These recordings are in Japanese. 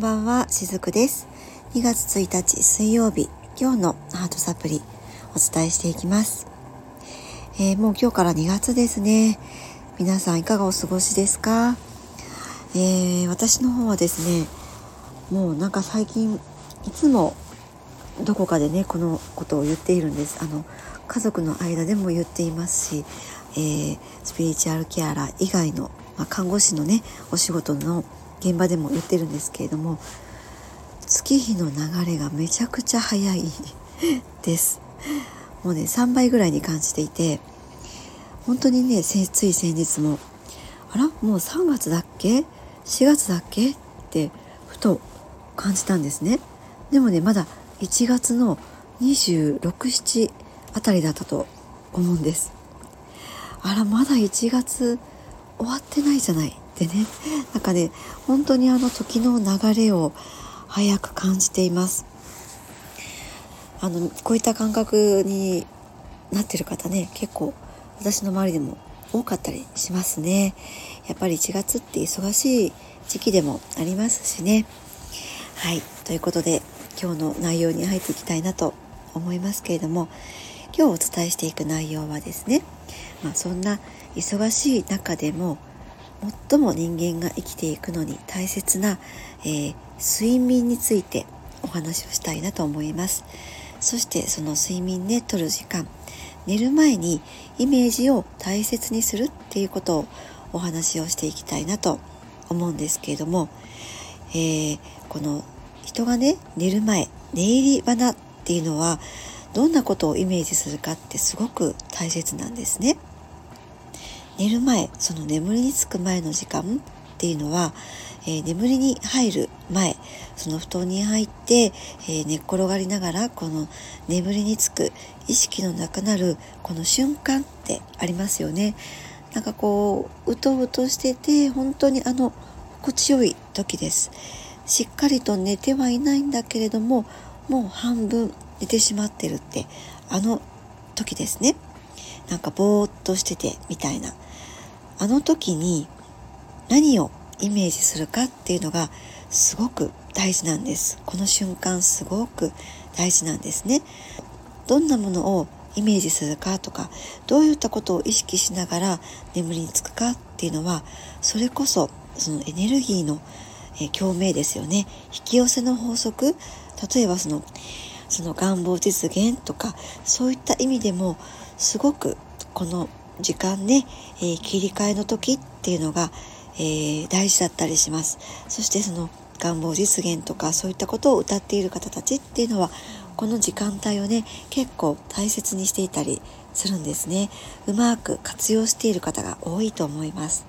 んばんは、しずくです。2月1日水曜日、今日のハートサプリお伝えしていきます。えー、もう今日から2月ですね。皆さんいかがお過ごしですか、えー、私の方はですね、もうなんか最近いつもどこかでねこのことを言っているんですあの家族の間でも言っていますし、えー、スピリチュアルケアラー以外の、まあ、看護師のねお仕事の現場でも言ってるんですけれども月日の流れがめちゃくちゃ早い。です。もうね3倍ぐらいに感じていて本当にねつい先日もあら？もう3月だっけ？4月だっけ？ってふと感じたんですね。でもねまだ1月の267あたりだったと思うんです。あらまだ1月終わってないじゃない。ってね。なんかね本当にあの時の流れを早く感じています。あのこういった感覚になってる方ね結構私の周りでも多かったりしますね。やっぱり1月って忙しい時期でもありますしね。はい。ということで今日の内容に入っていきたいなと思いますけれども今日お伝えしていく内容はですね、まあ、そんな忙しい中でも最も人間が生きていくのに大切な、えー、睡眠についてお話をしたいなと思いますそしてその睡眠ねとる時間寝る前にイメージを大切にするっていうことをお話をしていきたいなと思うんですけれども、えー、この人がね寝る前寝入り花っていうのはどんなことをイメージするかってすごく大切なんですね。寝る前その眠りにつく前の時間っていうのは、えー、眠りに入る前その布団に入って、えー、寝っ転がりながらこの眠りにつく意識のなくなるこの瞬間ってありますよね。なんかこううとうとしてて本当にあの心地よい時です。しっかりと寝てはいないんだけれどももう半分寝てしまってるってあの時ですね。なんかぼーっとしててみたいなあの時に何をイメージするかっていうのがすごく大事なんです。この瞬間すごく大事なんですね。どんなものをイメージするかとかどういったことを意識しながら眠りにつくかっていうのはそれこそそのエネルギーの、共鳴ですよね。引き寄せの法則例えばそのその願望実現とかそういった意味でもすごくこの時間ね、えー、切り替えの時っていうのが、えー、大事だったりします。そしてその願望実現とかそういったことを歌っている方たちっていうのはこの時間帯をね結構大切にしていたりするんですね。うまく活用している方が多いと思います、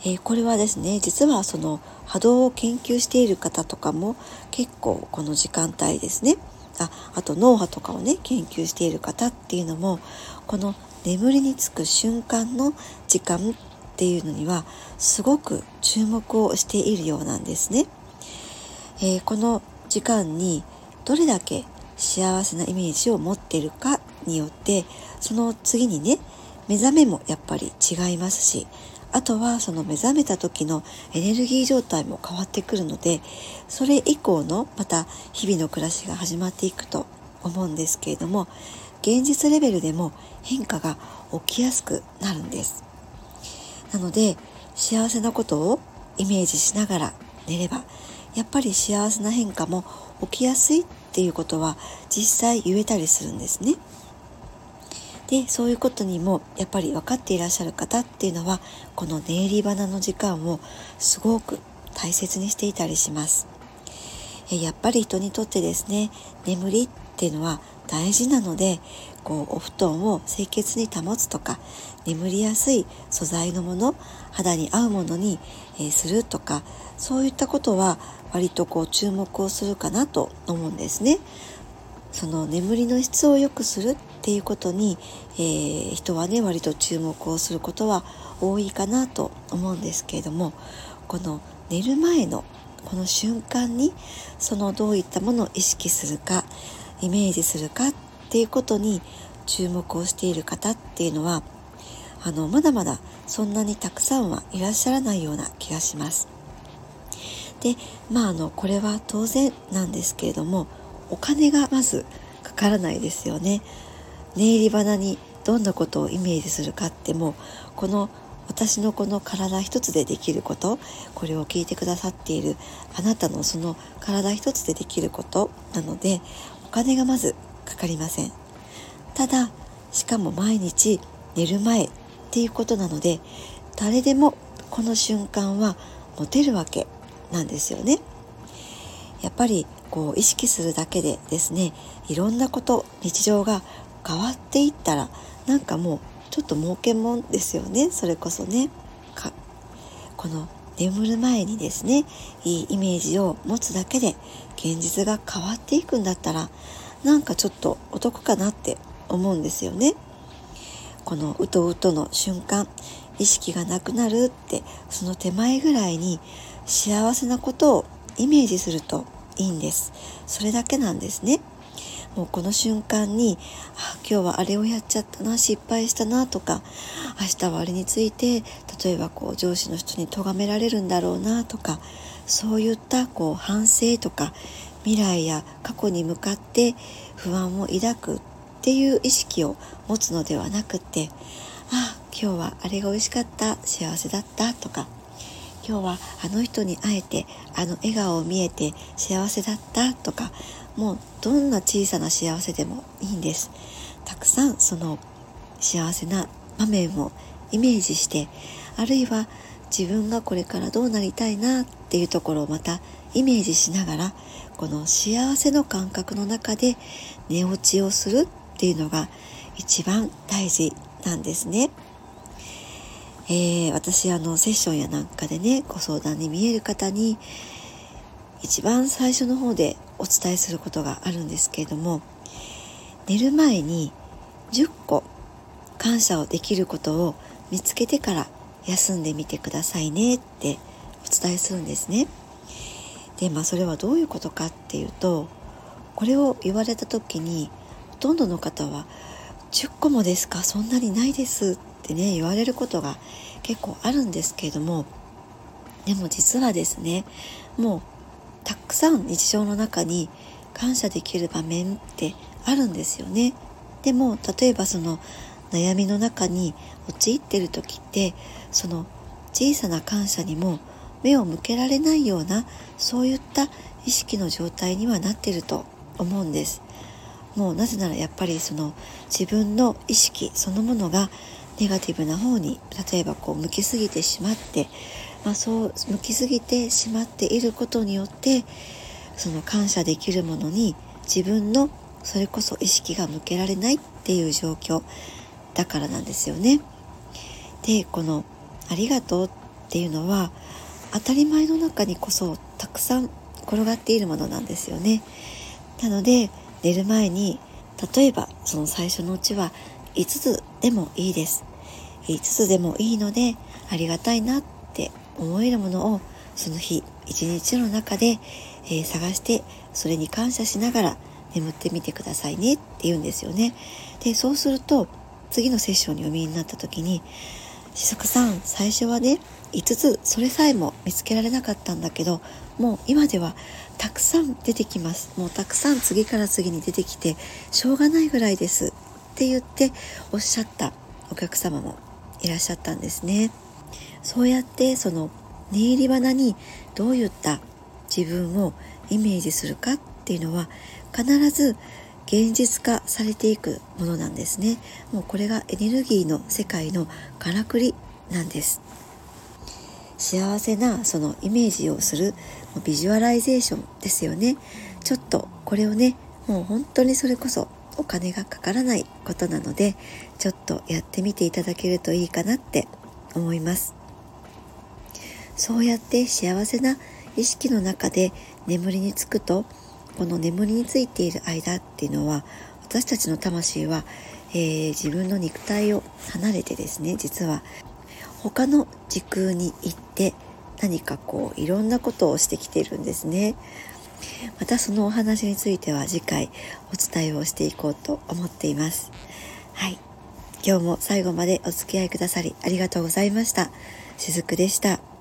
えー、これはですね実はその波動を研究している方とかも結構この時間帯ですね。ああと脳波とかをね研究している方っていうのもこの眠りにつく瞬間の時間っていうのにはすごく注目をしているようなんですね。えー、この時間にどれだけ幸せなイメージを持っているかによってその次にね目覚めもやっぱり違いますしあとはその目覚めた時のエネルギー状態も変わってくるのでそれ以降のまた日々の暮らしが始まっていくと思うんですけれども現実レベルでも変化が起きやすくなるんです。なので幸せなことをイメージしながら寝ればやっぱり幸せな変化も起きやすいっていうことは実際言えたりするんですね。でそういうことにもやっぱり分かっていらっしゃる方っていうのはこの寝入り花の時間をすごく大切にしていたりします。やっぱり人にとってですね眠りっていうのは大事なのでこうお布団を清潔に保つとか眠りやすい素材のもの肌に合うものに、えー、するとかそういったことは割とこう注目をするかなと思うんですね。その眠りの質を良くするっていうことに、えー、人はね割と注目をすることは多いかなと思うんですけれどもこの寝る前のこの瞬間にそのどういったものを意識するかイメージするかっていうことに注目をしている方っていうのはあのまだまだそんなにたくさんはいらっしゃらないような気がします。でまああのこれは当然なんですけれどもお金がまずかからないですよね。寝入り花にどんなことをイメージするかってもこの私のこの体一つでできることこれを聞いてくださっているあなたのその体一つでできることなので金がまずかかりません。ただしかも毎日寝る前っていうことなので誰でもこの瞬間は持てるわけなんですよね。やっぱりこう意識するだけでですねいろんなこと日常が変わっていったらなんかもうちょっと儲けもんですよね。それこそね。この眠る前にですねいいイメージを持つだけで現実が変わっていくんだったらなんかちょっとお得かなって思うんですよね。このうとうとの瞬間意識がなくなるってその手前ぐらいに幸せなことをイメージするといいんです。それだけなんですね。もうこの瞬間にあ今日はあれをやっちゃったな失敗したなとか明日はあれについて例えばこう上司の人に咎められるんだろうなとかそういったこう反省とか未来や過去に向かって不安を抱くっていう意識を持つのではなくってあ今日はあれが美味しかった幸せだったとか今日はあの人に会えてあの笑顔を見えて幸せだったとかもうどんな小さな幸せでもいいんですたくさんその幸せな場面をイメージしてあるいは自分がこれからどうなりたいなっていうところをまたイメージしながらこの幸せの感覚の中で寝落ちをするっていうのが一番大事なんですね。えー、私あのセッションやなんかでねご相談に見える方に一番最初の方でお伝えすることがあるんですけれども寝る前に10個感謝をできることを見つけてから休んでみてくださいねってお伝えするんですね。でまあそれはどういうことかっていうとこれを言われた時にほとんどの方は10個もですかそんなにないですってね言われることが結構あるんですけれどもでも実はですねもうたくさん日常の中に感謝できる場面ってあるんですよね。でも例えばその悩みの中に陥ってる時ってその小さな感謝にも目を向けられないようなそういった意識の状態にはなってると思うんです。もうなぜならやっぱりその自分の意識そのものがネガティブな方に例えばこう向きすぎてしまってまあ、そう向きすぎてしまっていることによってその感謝できるものに自分のそれこそ意識が向けられないっていう状況だからなんですよね。でこの「ありがとう」っていうのは当たり前の中にこそたくさん転がっているものなんですよね。なので寝る前に例えばその最初のうちは5つでもいいです。5つでもいいのでありがたいなっ思えるものをその日一日の中で、えー、探してそれに感謝しながら眠ってみてくださいねって言うんですよね。でそうすると次のセッションにお見えになった時に「しずくさん最初はね5つそれさえも見つけられなかったんだけどもう今ではたくさん出てきますもうたくさん次から次に出てきてしょうがないぐらいです」って言っておっしゃったお客様もいらっしゃったんですね。そうやってその寝入り花にどういった自分をイメージするかっていうのは必ず現実化されていくものなんですね。もうこれがエネルギーの世界のからくりなんです。幸せなそのイメージをするビジュアライゼーションですよね。ちょっとこれをねもう本当にそれこそお金がかからないことなのでちょっとやってみていただけるといいかなって思います。そうやって幸せな意識の中で眠りにつくとこの眠りについている間っていうのは私たちの魂は、えー、自分の肉体を離れてですね実は他の時空に行って何かこういろんなことをしてきてるんですね。またそのお話については次回お伝えをしていこうと思っています。はい。今日も最後までお付き合いくださりありがとうございました。しずくでした。